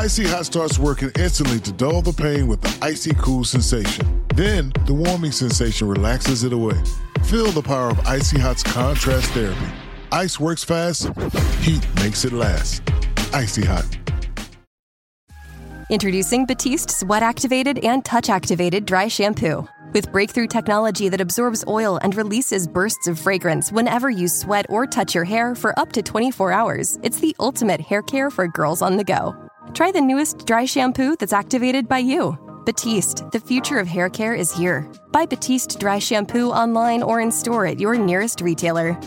Icy Hot starts working instantly to dull the pain with the icy cool sensation. Then, the warming sensation relaxes it away. Feel the power of Icy Hot's contrast therapy. Ice works fast, heat makes it last. Icy Hot. Introducing Batiste Sweat Activated and Touch Activated Dry Shampoo. With breakthrough technology that absorbs oil and releases bursts of fragrance whenever you sweat or touch your hair for up to 24 hours, it's the ultimate hair care for girls on the go. Try the newest dry shampoo that's activated by you. Batiste, the future of hair care is here. Buy Batiste Dry Shampoo online or in store at your nearest retailer.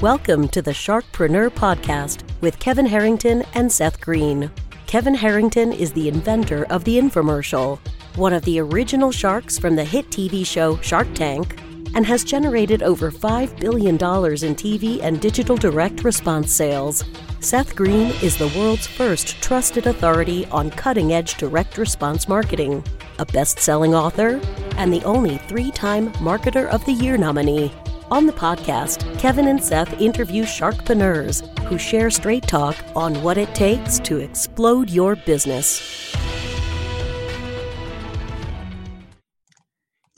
Welcome to the Sharkpreneur Podcast with Kevin Harrington and Seth Greene. Kevin Harrington is the inventor of the infomercial, one of the original sharks from the hit TV show Shark Tank, and has generated over $5 billion in TV and digital direct response sales. Seth Greene is the world's first trusted authority on cutting edge direct response marketing, a best selling author, and the only three time Marketer of the Year nominee. On the podcast, Kevin and Seth interview sharkpreneurs who share straight talk on what it takes to explode your business.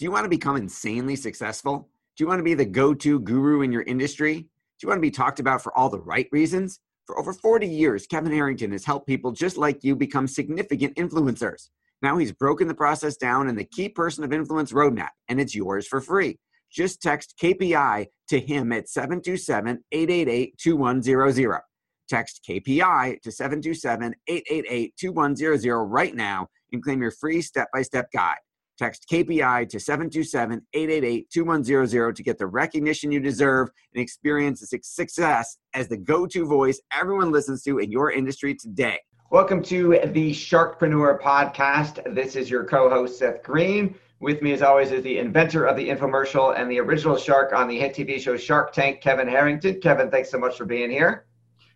Do you want to become insanely successful? Do you want to be the go to guru in your industry? Do you want to be talked about for all the right reasons? For over 40 years, Kevin Harrington has helped people just like you become significant influencers. Now he's broken the process down in the Key Person of Influence roadmap, and it's yours for free just text KPI to him at 727 888 2100. Text KPI to 727 888 2100 right now and claim your free step by step guide. Text KPI to 727 888 2100 to get the recognition you deserve and experience the success as the go to voice everyone listens to in your industry today. Welcome to the Sharkpreneur podcast. This is your co host, Seth Greene. With me, as always, is the inventor of the infomercial and the original shark on the hit TV show Shark Tank, Kevin Harrington. Kevin, thanks so much for being here.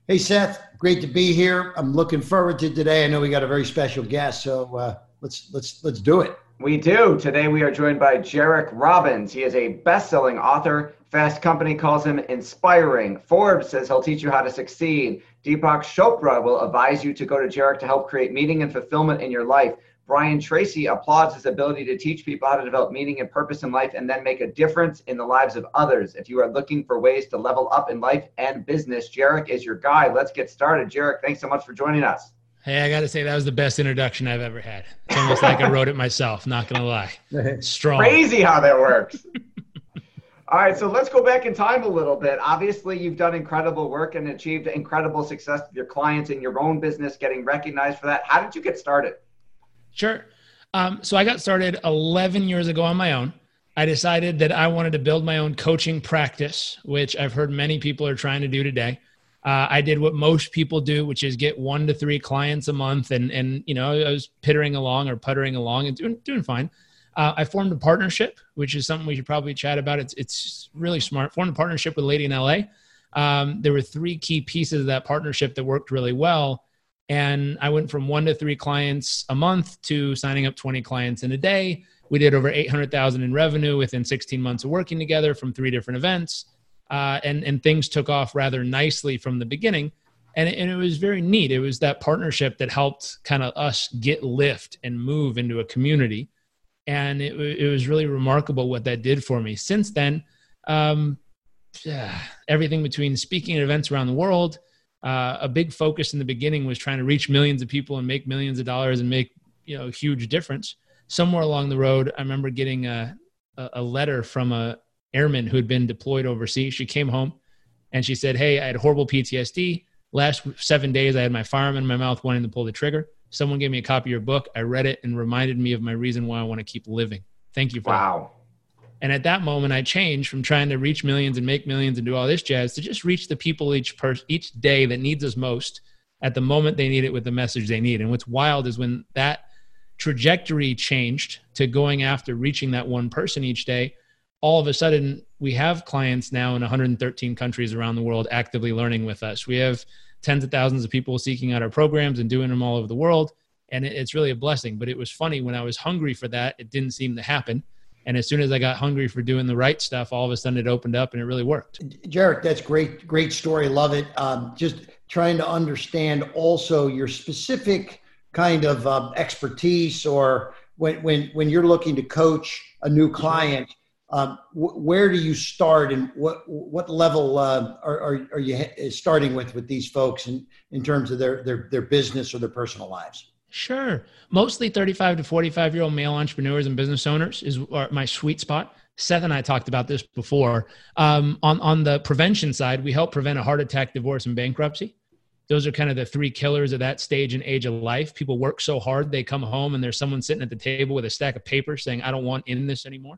Hey, Seth, great to be here. I'm looking forward to today. I know we got a very special guest, so uh, let's let's let's do it. We do. Today we are joined by Jairek Robbins. He is a best-selling author. Fast Company calls him inspiring. Forbes says he'll teach you how to succeed. Deepak Chopra will advise you to go to Jairek to help create meaning and fulfillment in your life. Brian Tracy applauds his ability to teach people how to develop meaning and purpose in life and then make a difference in the lives of others. If you are looking for ways to level up in life and business, Jairek is your guy. Let's get started. Jairek, thanks so much for joining us. Hey, I got to say that was the best introduction I've ever had. It's almost like I wrote it myself. Not gonna lie, strong. Crazy how that works. All right, so let's go back in time a little bit. Obviously, you've done incredible work and achieved incredible success with your clients in your own business, getting recognized for that. How did you get started? Sure. Um, so I got started 11 years ago on my own. I decided that I wanted to build my own coaching practice, which I've heard many people are trying to do today. Uh, I did what most people do, which is get one to three clients a month, and and you know I was pittering along or puttering along and doing doing fine. Uh, I formed a partnership, which is something we should probably chat about. It's it's really smart. Formed a partnership with Lady in LA. Um, there were three key pieces of that partnership that worked really well. And I went from one to three clients a month to signing up 20 clients in a day. We did over 800,000 in revenue within 16 months of working together from three different events. Uh, and, and things took off rather nicely from the beginning. And it, and it was very neat. It was that partnership that helped kind of us get lift and move into a community. And it, it was really remarkable what that did for me. Since then, um, yeah, everything between speaking at events around the world, uh, a big focus in the beginning was trying to reach millions of people and make millions of dollars and make you know a huge difference. Somewhere along the road, I remember getting a a letter from a airman who had been deployed overseas. She came home and she said, "Hey, I had horrible PTSD. Last seven days, I had my firearm in my mouth, wanting to pull the trigger. Someone gave me a copy of your book. I read it and reminded me of my reason why I want to keep living. Thank you for wow. That. And at that moment, I changed from trying to reach millions and make millions and do all this jazz to just reach the people each per- each day that needs us most at the moment they need it with the message they need. And what's wild is when that trajectory changed to going after reaching that one person each day, all of a sudden we have clients now in 113 countries around the world actively learning with us. We have tens of thousands of people seeking out our programs and doing them all over the world. And it's really a blessing. But it was funny when I was hungry for that, it didn't seem to happen and as soon as I got hungry for doing the right stuff, all of a sudden it opened up and it really worked. Jairek, that's great, great story. Love it. Um, just trying to understand also your specific kind of um, expertise or when, when, when you're looking to coach a new client, um, wh- where do you start and what, what level uh, are, are, are, you starting with with these folks in, in terms of their, their, their business or their personal lives? Sure. Mostly 35 to 45 year old male entrepreneurs and business owners is my sweet spot. Seth and I talked about this before. Um, on, on the prevention side, we help prevent a heart attack, divorce, and bankruptcy. Those are kind of the three killers of that stage and age of life. People work so hard, they come home and there's someone sitting at the table with a stack of paper saying, I don't want in this anymore.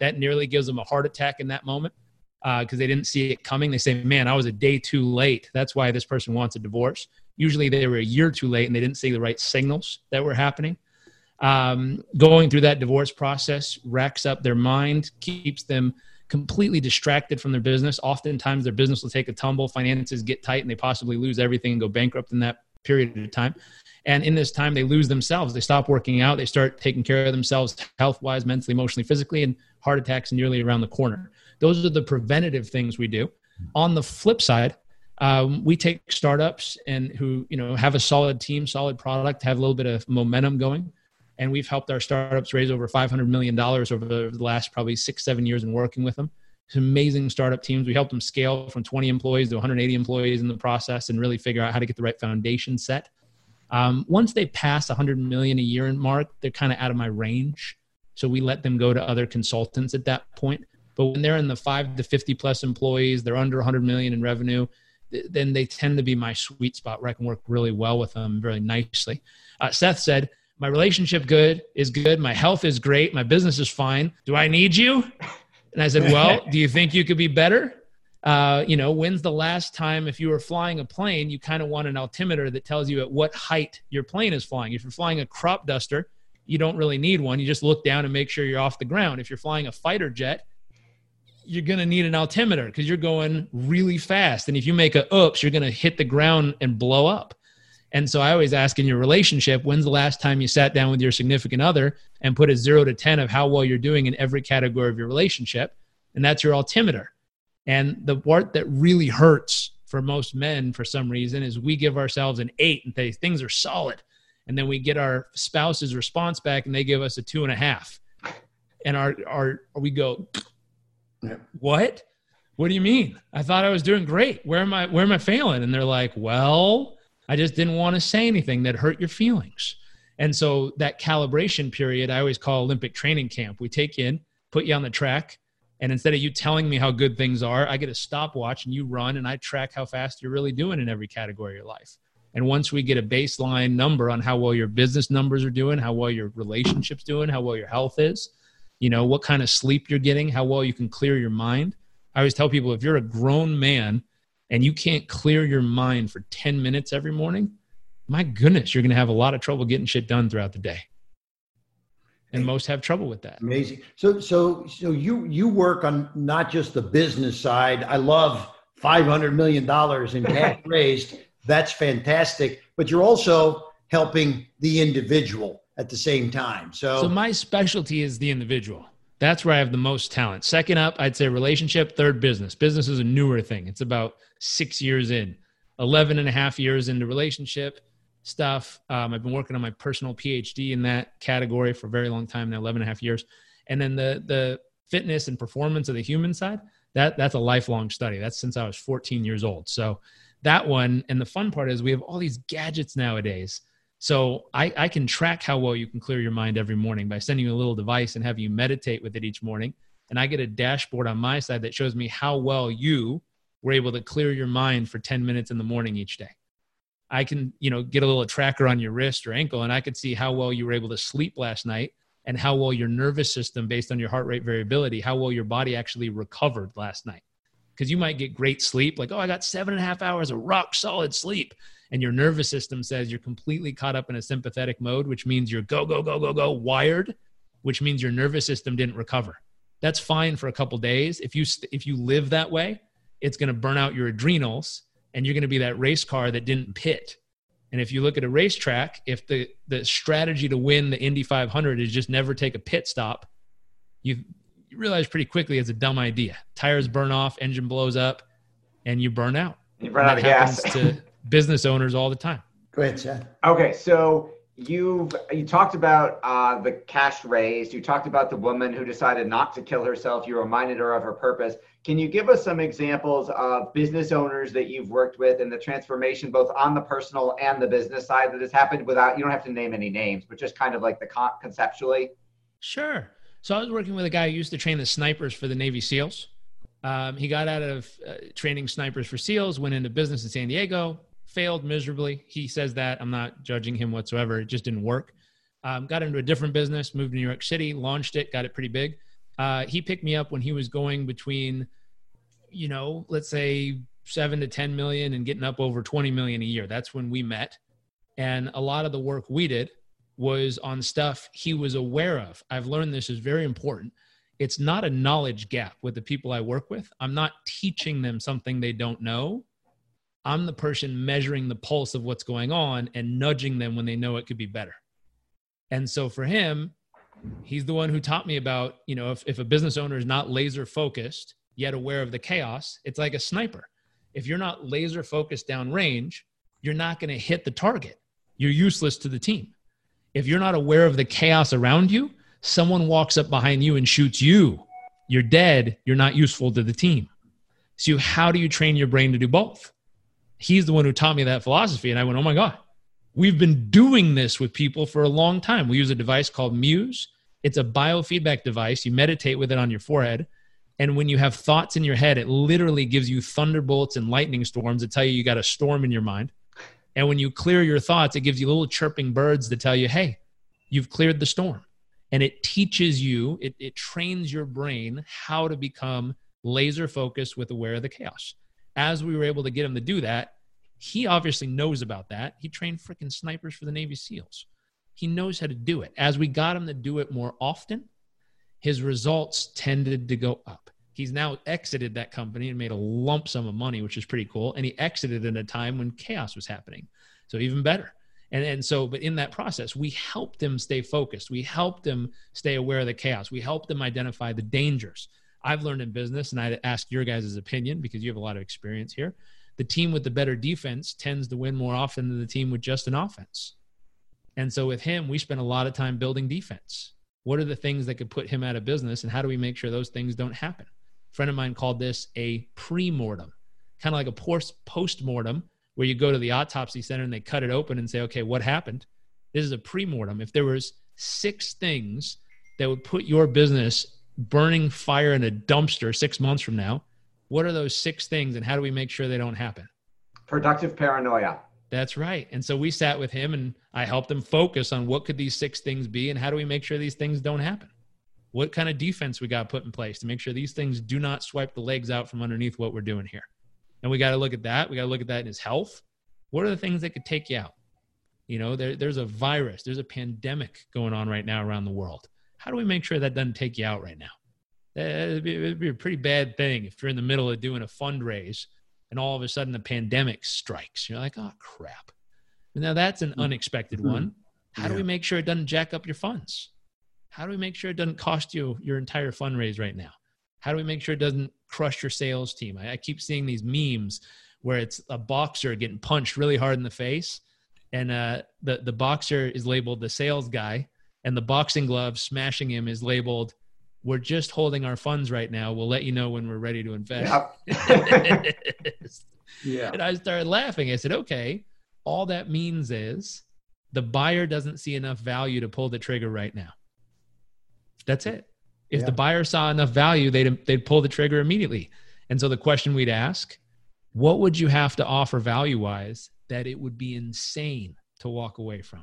That nearly gives them a heart attack in that moment because uh, they didn't see it coming. They say, Man, I was a day too late. That's why this person wants a divorce. Usually they were a year too late and they didn't see the right signals that were happening um, going through that divorce process racks up their mind, keeps them completely distracted from their business. Oftentimes, their business will take a tumble, finances get tight, and they possibly lose everything and go bankrupt in that period of time. And in this time, they lose themselves. They stop working out. They start taking care of themselves health wise, mentally, emotionally, physically, and heart attacks nearly around the corner. Those are the preventative things we do. On the flip side, um, we take startups and who you know have a solid team, solid product, have a little bit of momentum going, and we've helped our startups raise over $500 million over the last probably six, seven years in working with them. Amazing startup teams. We helped them scale from 20 employees to 180 employees in the process and really figure out how to get the right foundation set. Um, once they pass 100 million a year in mark, they're kind of out of my range. So we let them go to other consultants at that point. But when they're in the five to 50 plus employees, they're under 100 million in revenue, then they tend to be my sweet spot where I can work really well with them very nicely. Uh, Seth said, my relationship good is good my health is great my business is fine do i need you and i said well do you think you could be better? Uh, you know when's the last time if you were flying a plane you kind of want an altimeter that tells you at what height your plane is flying? If you're flying a crop duster you don't really need one. You just look down and make sure you're off the ground. If you're flying a fighter jet you're going to need an altimeter because you're going really fast. And if you make a oops you're going to hit the ground and blow up and so I always ask in your relationship, when's the last time you sat down with your significant other and put a zero to 10 of how well you're doing in every category of your relationship? And that's your altimeter. And the part that really hurts for most men for some reason is we give ourselves an eight and say things are solid. And then we get our spouse's response back and they give us a two and a half. And our, our, we go, what? What do you mean? I thought I was doing great. Where am I, where am I failing? And they're like, well, I just didn't want to say anything that hurt your feelings. And so that calibration period, I always call Olympic training camp. We take you in, put you on the track, and instead of you telling me how good things are, I get a stopwatch and you run and I track how fast you're really doing in every category of your life. And once we get a baseline number on how well your business numbers are doing, how well your relationships doing, how well your health is, you know, what kind of sleep you're getting, how well you can clear your mind. I always tell people if you're a grown man and you can't clear your mind for 10 minutes every morning, my goodness, you're going to have a lot of trouble getting shit done throughout the day. And most have trouble with that. Amazing. So, so, so you you work on not just the business side. I love five hundred million dollars in cash raised. That's fantastic. But you're also helping the individual at the same time. So, so my specialty is the individual. That's where I have the most talent. Second up, I'd say relationship. Third, business. Business is a newer thing. It's about six years in, 11 and a half years into relationship stuff. Um, I've been working on my personal PhD in that category for a very long time now, 11 and a half years. And then the, the fitness and performance of the human side, that, that's a lifelong study. That's since I was 14 years old. So that one, and the fun part is we have all these gadgets nowadays so I, I can track how well you can clear your mind every morning by sending you a little device and have you meditate with it each morning. And I get a dashboard on my side that shows me how well you were able to clear your mind for 10 minutes in the morning each day. I can, you know, get a little tracker on your wrist or ankle and I could see how well you were able to sleep last night and how well your nervous system based on your heart rate variability, how well your body actually recovered last night. Because you might get great sleep, like, oh, I got seven and a half hours of rock solid sleep and your nervous system says you're completely caught up in a sympathetic mode, which means you're go, go, go, go, go, wired, which means your nervous system didn't recover. That's fine for a couple days. If you, if you live that way, it's going to burn out your adrenals and you're going to be that race car that didn't pit. And if you look at a racetrack, if the, the strategy to win the Indy 500 is just never take a pit stop, you, you realize pretty quickly it's a dumb idea. Tires burn off, engine blows up, and you burn out. You run out of gas. to business owners all the time. Go ahead, Seth. Okay, so you've you talked about uh, the cash raised. You talked about the woman who decided not to kill herself. You reminded her of her purpose. Can you give us some examples of business owners that you've worked with and the transformation, both on the personal and the business side, that has happened without you don't have to name any names, but just kind of like the con- conceptually? Sure. So I was working with a guy who used to train the snipers for the Navy SEALs. Um, he got out of uh, training snipers for SEALs, went into business in San Diego, failed miserably. He says that. I'm not judging him whatsoever. It just didn't work. Um, got into a different business, moved to New York City, launched it, got it pretty big. Uh, he picked me up when he was going between, you know, let's say seven to 10 million and getting up over 20 million a year. That's when we met. And a lot of the work we did was on stuff he was aware of. I've learned this is very important. It's not a knowledge gap with the people I work with. I'm not teaching them something they don't know. I'm the person measuring the pulse of what's going on and nudging them when they know it could be better. And so for him, he's the one who taught me about, you know, if, if a business owner is not laser focused, yet aware of the chaos, it's like a sniper. If you're not laser focused down range, you're not going to hit the target. You're useless to the team. If you're not aware of the chaos around you, someone walks up behind you and shoots you. You're dead. You're not useful to the team. So, how do you train your brain to do both? he's the one who taught me that philosophy. And I went, oh my God, we've been doing this with people for a long time. We use a device called Muse. It's a biofeedback device. You meditate with it on your forehead. And when you have thoughts in your head, it literally gives you thunderbolts and lightning storms that tell you you got a storm in your mind. And when you clear your thoughts, it gives you little chirping birds that tell you, hey, you've cleared the storm. And it teaches you, it, it trains your brain how to become laser focused with aware of the chaos as we were able to get him to do that, he obviously knows about that. He trained freaking snipers for the Navy SEALs. He knows how to do it. As we got him to do it more often, his results tended to go up. He's now exited that company and made a lump sum of money, which is pretty cool. And he exited in a time when chaos was happening. So even better. And, and so, but in that process, we helped him stay focused. We helped him stay aware of the chaos. We helped him identify the dangers. I've learned in business, and I'd ask your guys' opinion because you have a lot of experience here. The team with the better defense tends to win more often than the team with just an offense. And so with him, we spent a lot of time building defense. What are the things that could put him out of business, and how do we make sure those things don't happen? Friend of mine called this a pre-mortem, kind of like a post-mortem, where you go to the autopsy center and they cut it open and say, okay, what happened? This is a pre-mortem. If there was six things that would put your business burning fire in a dumpster six months from now, what are those six things and how do we make sure they don't happen? Productive paranoia. That's right. And so we sat with him and I helped him focus on what could these six things be and how do we make sure these things don't happen? What kind of defense we got put in place to make sure these things do not swipe the legs out from underneath what we're doing here. And we got to look at that. We got to look at that in his health. What are the things that could take you out? You know, there, there's a virus, there's a pandemic going on right now around the world. How do we make sure that doesn't take you out right now? It'd be, it'd be a pretty bad thing if you're in the middle of doing a fundraise and all of a sudden the pandemic strikes. You're like, oh, crap. Now that's an mm-hmm. unexpected one. How do we make sure it doesn't jack up your funds? How do we make sure it doesn't cost you your entire fundraise right now? How do we make sure it doesn't crush your sales team? I, I keep seeing these memes where it's a boxer getting punched really hard in the face, and uh, the the boxer is labeled the sales guy, and the boxing glove smashing him is labeled we're just holding our funds right now we'll let you know when we're ready to invest yep. yeah and i started laughing i said okay all that means is the buyer doesn't see enough value to pull the trigger right now that's it if yeah. the buyer saw enough value they'd they'd pull the trigger immediately and so the question we'd ask what would you have to offer value wise that it would be insane to walk away from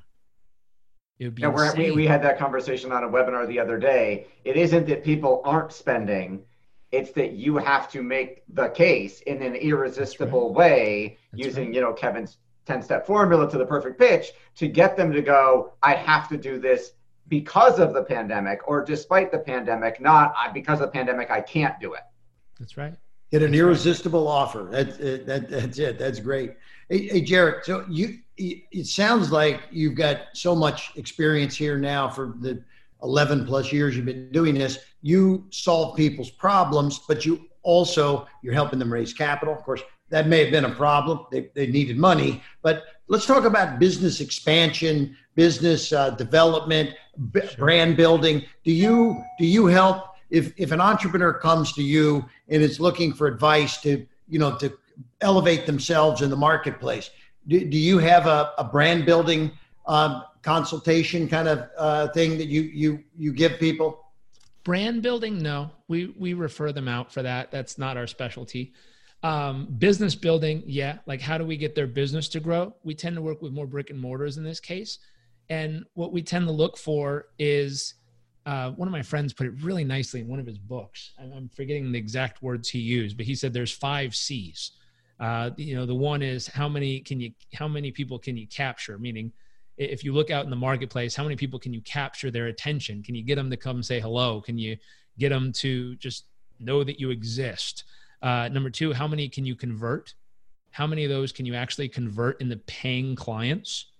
it would be yeah, we we had that conversation on a webinar the other day. It isn't that people aren't spending; it's that you have to make the case in an irresistible right. way That's using, right. you know, Kevin's ten-step formula to the perfect pitch to get them to go. I have to do this because of the pandemic, or despite the pandemic, not because of the pandemic. I can't do it. That's right. Get an That's irresistible right. offer. That's it. That, that's it. That's great. Hey, hey, Jarrett. So you it sounds like you've got so much experience here now for the 11 plus years you've been doing this you solve people's problems but you also you're helping them raise capital of course that may have been a problem. They, they needed money. But let's talk about business expansion, business uh, development, b- brand building. Do you do you help if if an entrepreneur comes to you and is looking for advice to you know to elevate themselves in the marketplace? Do, do you have a, a brand building um, consultation kind of uh, thing that you you you give people? Brand building, no. We we refer them out for that. That's not our specialty. Um, business building, yeah. Like how do we get their business to grow? We tend to work with more brick and mortars in this case, and what we tend to look for is uh, one of my friends put it really nicely in one of his books. I'm forgetting the exact words he used, but he said there's five C's. Uh, you know, the one is how many can you how many people can you capture? Meaning, if you look out in the marketplace, how many people can you capture their attention? Can you get them to come say hello? Can you get them to just know that you exist? Uh, number two, how many can you convert? How many of those can you actually convert into paying clients?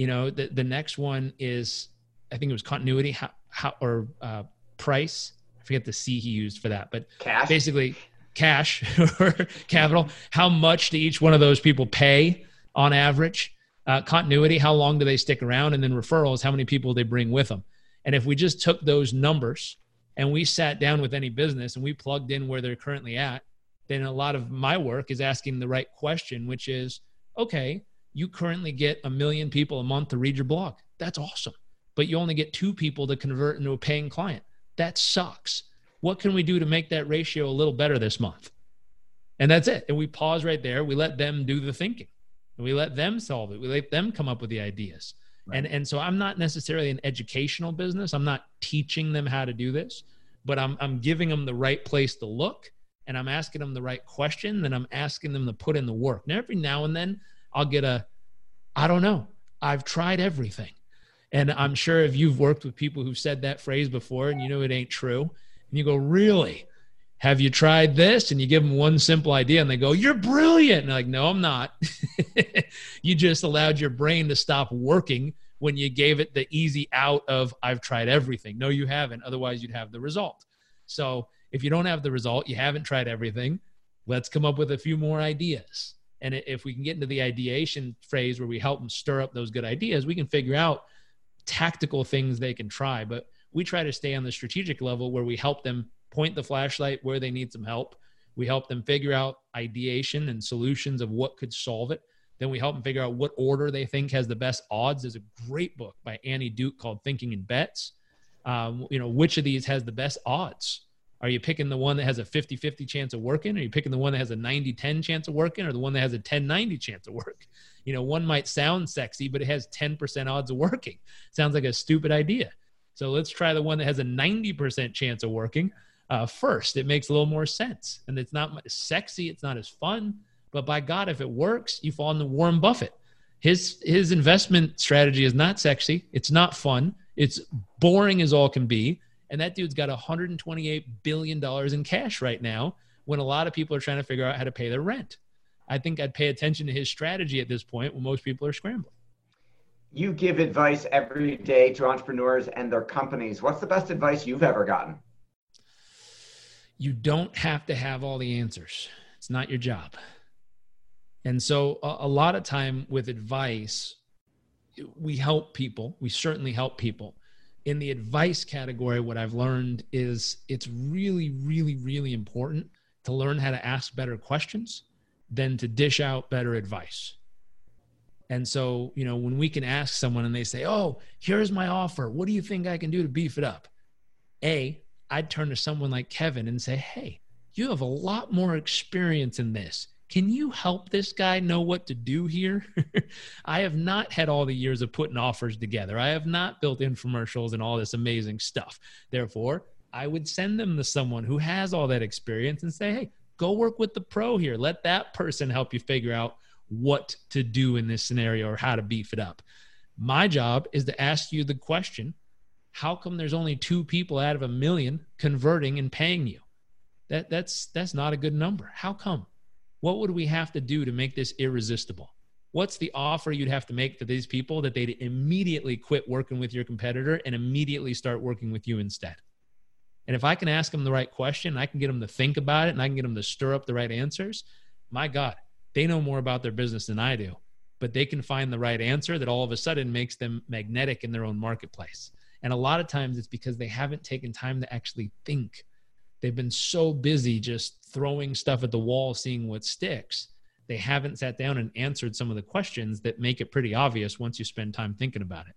You know, the the next one is I think it was continuity how, how or uh, price. I forget the C he used for that, but cash. basically cash or capital, how much do each one of those people pay on average? Uh, continuity, how long do they stick around? And then referrals, how many people they bring with them? And if we just took those numbers and we sat down with any business and we plugged in where they're currently at, then a lot of my work is asking the right question, which is okay, you currently get a million people a month to read your blog. That's awesome. But you only get two people to convert into a paying client. That sucks what can we do to make that ratio a little better this month? And that's it. And we pause right there. We let them do the thinking. We let them solve it. We let them come up with the ideas. Right. And and so I'm not necessarily an educational business. I'm not teaching them how to do this, but I'm I'm giving them the right place to look and I'm asking them the right question, then I'm asking them to put in the work. Now every now and then I'll get a I don't know. I've tried everything. And I'm sure if you've worked with people who've said that phrase before and you know it ain't true, and you go, Really? Have you tried this? And you give them one simple idea and they go, You're brilliant. And like, No, I'm not. you just allowed your brain to stop working when you gave it the easy out of, I've tried everything. No, you haven't. Otherwise, you'd have the result. So if you don't have the result, you haven't tried everything, let's come up with a few more ideas. And if we can get into the ideation phase where we help them stir up those good ideas, we can figure out tactical things they can try. But we try to stay on the strategic level where we help them point the flashlight where they need some help. We help them figure out ideation and solutions of what could solve it. Then we help them figure out what order they think has the best odds. There's a great book by Annie Duke called Thinking in Bets. Um, you know, which of these has the best odds? Are you picking the one that has a 50 50 chance of working? Are you picking the one that has a 90 10 chance of working or the one that has a 10 90 chance of work? You know, one might sound sexy, but it has 10% odds of working. Sounds like a stupid idea. So let's try the one that has a 90% chance of working uh, first. It makes a little more sense. And it's not sexy, it's not as fun. But by God, if it works, you fall into Warren Buffett. His, his investment strategy is not sexy, it's not fun, it's boring as all can be. And that dude's got $128 billion in cash right now when a lot of people are trying to figure out how to pay their rent. I think I'd pay attention to his strategy at this point when most people are scrambling you give advice every day to entrepreneurs and their companies. What's the best advice you've ever gotten? You don't have to have all the answers. It's not your job. And so a, a lot of time with advice, we help people. We certainly help people. In the advice category, what I've learned is it's really, really, really important to learn how to ask better questions than to dish out better advice. And so, you know, when we can ask someone and they say, Oh, here's my offer. What do you think I can do to beef it up? A, I'd turn to someone like Kevin and say, Hey, you have a lot more experience in this. Can you help this guy know what to do here? I have not had all the years of putting offers together. I have not built infomercials and all this amazing stuff. Therefore, I would send them to someone who has all that experience and say, Hey, go work with the pro here. Let that person help you figure out what to do in this scenario or how to beef it up. My job is to ask you the question how come there's only two people out of a million converting and paying you? That, that's, that's not a good number. How come? What would we have to do to make this irresistible? What's the offer you'd have to make to these people that they'd immediately quit working with your competitor and immediately start working with you instead? And if I can ask them the right question, I can get them to think about it and I can get them to stir up the right answers. My God, they know more about their business than I do, but they can find the right answer that all of a sudden makes them magnetic in their own marketplace. And a lot of times it's because they haven't taken time to actually think. They've been so busy just throwing stuff at the wall, seeing what sticks. They haven't sat down and answered some of the questions that make it pretty obvious once you spend time thinking about it.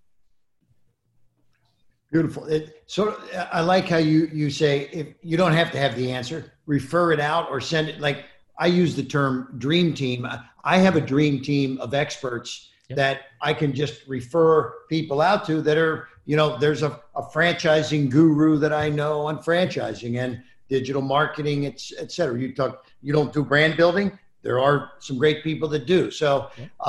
Beautiful. It, so I like how you you say if you don't have to have the answer, refer it out or send it. Like I use the term dream team. I have a dream team of experts yep. that I can just refer people out to that are you know there's a, a franchising guru that I know on franchising and digital marketing, et, et cetera. You talk. You don't do brand building. There are some great people that do. So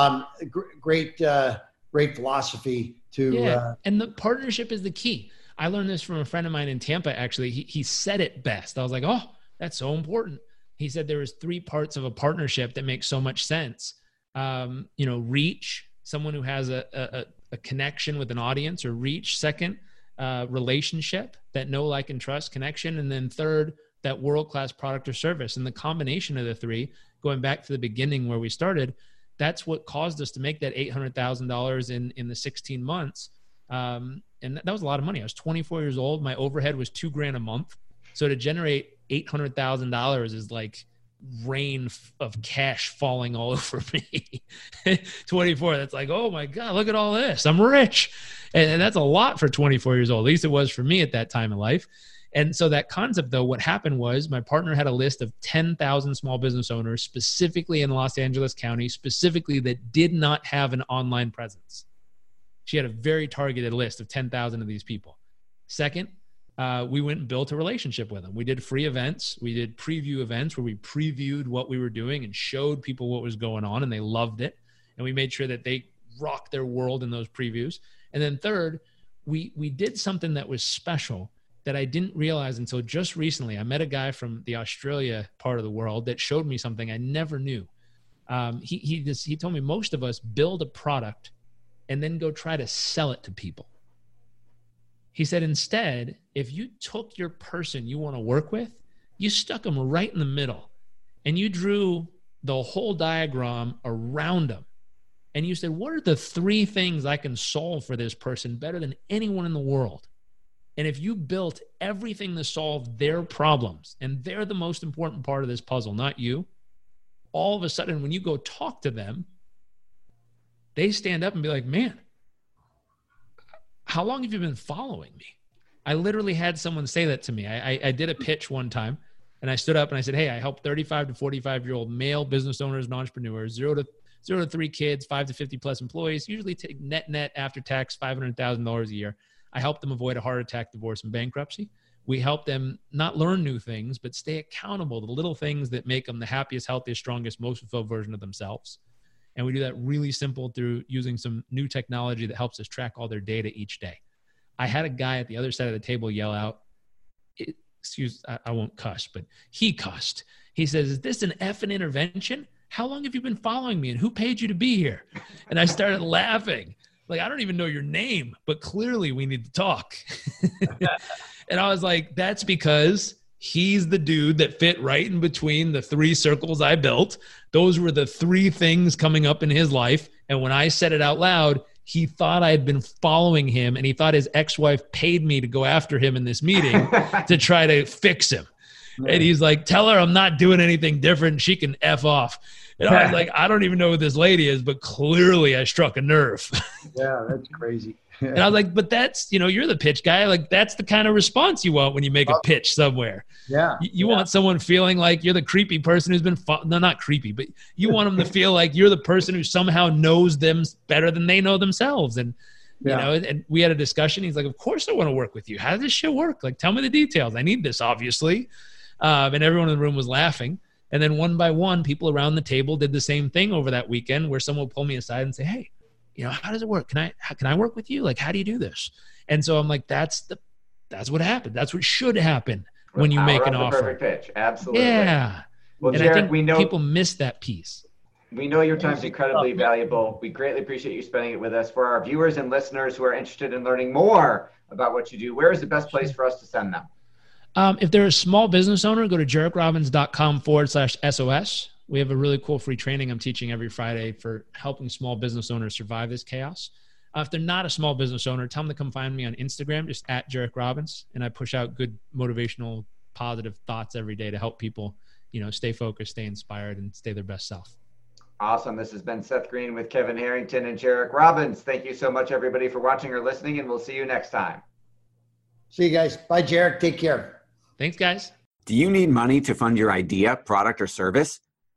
um, gr- great uh, great philosophy to yeah. Uh, and the partnership is the key. I learned this from a friend of mine in Tampa. Actually, he he said it best. I was like, oh, that's so important. He said there was three parts of a partnership that make so much sense. Um, you know, reach someone who has a, a, a connection with an audience, or reach. Second, uh, relationship that know, like, and trust connection, and then third, that world class product or service. And the combination of the three, going back to the beginning where we started, that's what caused us to make that eight hundred thousand dollars in in the sixteen months. Um, and that was a lot of money. I was 24 years old. My overhead was two grand a month. So to generate eight hundred thousand dollars is like rain of cash falling all over me. 24. That's like, oh my god, look at all this. I'm rich, and, and that's a lot for 24 years old. At least it was for me at that time in life. And so that concept, though, what happened was my partner had a list of 10,000 small business owners, specifically in Los Angeles County, specifically that did not have an online presence. She had a very targeted list of 10,000 of these people. Second, uh, we went and built a relationship with them. We did free events. We did preview events where we previewed what we were doing and showed people what was going on, and they loved it. And we made sure that they rocked their world in those previews. And then third, we we did something that was special that I didn't realize until just recently. I met a guy from the Australia part of the world that showed me something I never knew. Um, he he just he told me most of us build a product and then go try to sell it to people. He said instead, if you took your person you want to work with, you stuck them right in the middle, and you drew the whole diagram around them. And you said, What are the three things I can solve for this person better than anyone in the world? And if you built everything to solve their problems, and they're the most important part of this puzzle, not you, all of a sudden, when you go talk to them, they stand up and be like, man, how long have you been following me? I literally had someone say that to me. I, I, I did a pitch one time and I stood up and I said, Hey, I help 35 to 45 year old male business owners and entrepreneurs, zero to zero to three kids, five to 50 plus employees, usually take net net after tax $500,000 a year I help them avoid a heart attack, divorce, and bankruptcy. We help them not learn new things, but stay accountable to the little things that make them the happiest, healthiest, strongest, most fulfilled version of themselves. And we do that really simple through using some new technology that helps us track all their data each day. I had a guy at the other side of the table yell out, excuse, I, I won't cuss, but he cussed. He says, Is this an effing intervention? How long have you been following me and who paid you to be here? And I started laughing like i don't even know your name but clearly we need to talk and i was like that's because he's the dude that fit right in between the three circles i built. Those were the three things coming up in his life. And when i said it out loud he thought i had been following him and he thought his ex-wife paid me to go after him in this meeting to try to fix him. And he's like tell her i'm not doing anything different. She can f off. And I was like, I don't even know who this lady is, but clearly I struck a nerve. yeah, that's crazy. And I was like, but that's, you know, you're the pitch guy. Like, that's the kind of response you want when you make a pitch somewhere. Yeah. You, you yeah. want someone feeling like you're the creepy person who's been, fo- no, not creepy, but you want them to feel like you're the person who somehow knows them better than they know themselves. And, yeah. you know, and we had a discussion. He's like, of course I want to work with you. How does this shit work? Like, tell me the details. I need this, obviously. Um, and everyone in the room was laughing. And then one by one, people around the table did the same thing over that weekend where someone would pull me aside and say, Hey, you know, how does it work? Can I, how, can I work with you? Like, how do you do this? And so I'm like, that's the, that's what happened. That's what should happen when you make an offer. Perfect pitch. Absolutely. Yeah. Well, and Jared, I think we know people miss that piece. We know your time is incredibly valuable. We greatly appreciate you spending it with us. For our viewers and listeners who are interested in learning more about what you do, where is the best place for us to send them? Um, if they're a small business owner, go to jairekrobbins.com forward slash SOS. We have a really cool free training I'm teaching every Friday for helping small business owners survive this chaos. Uh, if they're not a small business owner, tell them to come find me on Instagram, just at Jairek Robbins, and I push out good motivational, positive thoughts every day to help people, you know, stay focused, stay inspired, and stay their best self. Awesome. This has been Seth Greene with Kevin Harrington and Jairek Robbins. Thank you so much, everybody, for watching or listening, and we'll see you next time. See you guys. Bye, Jairek. Take care. Thanks, guys. Do you need money to fund your idea, product, or service?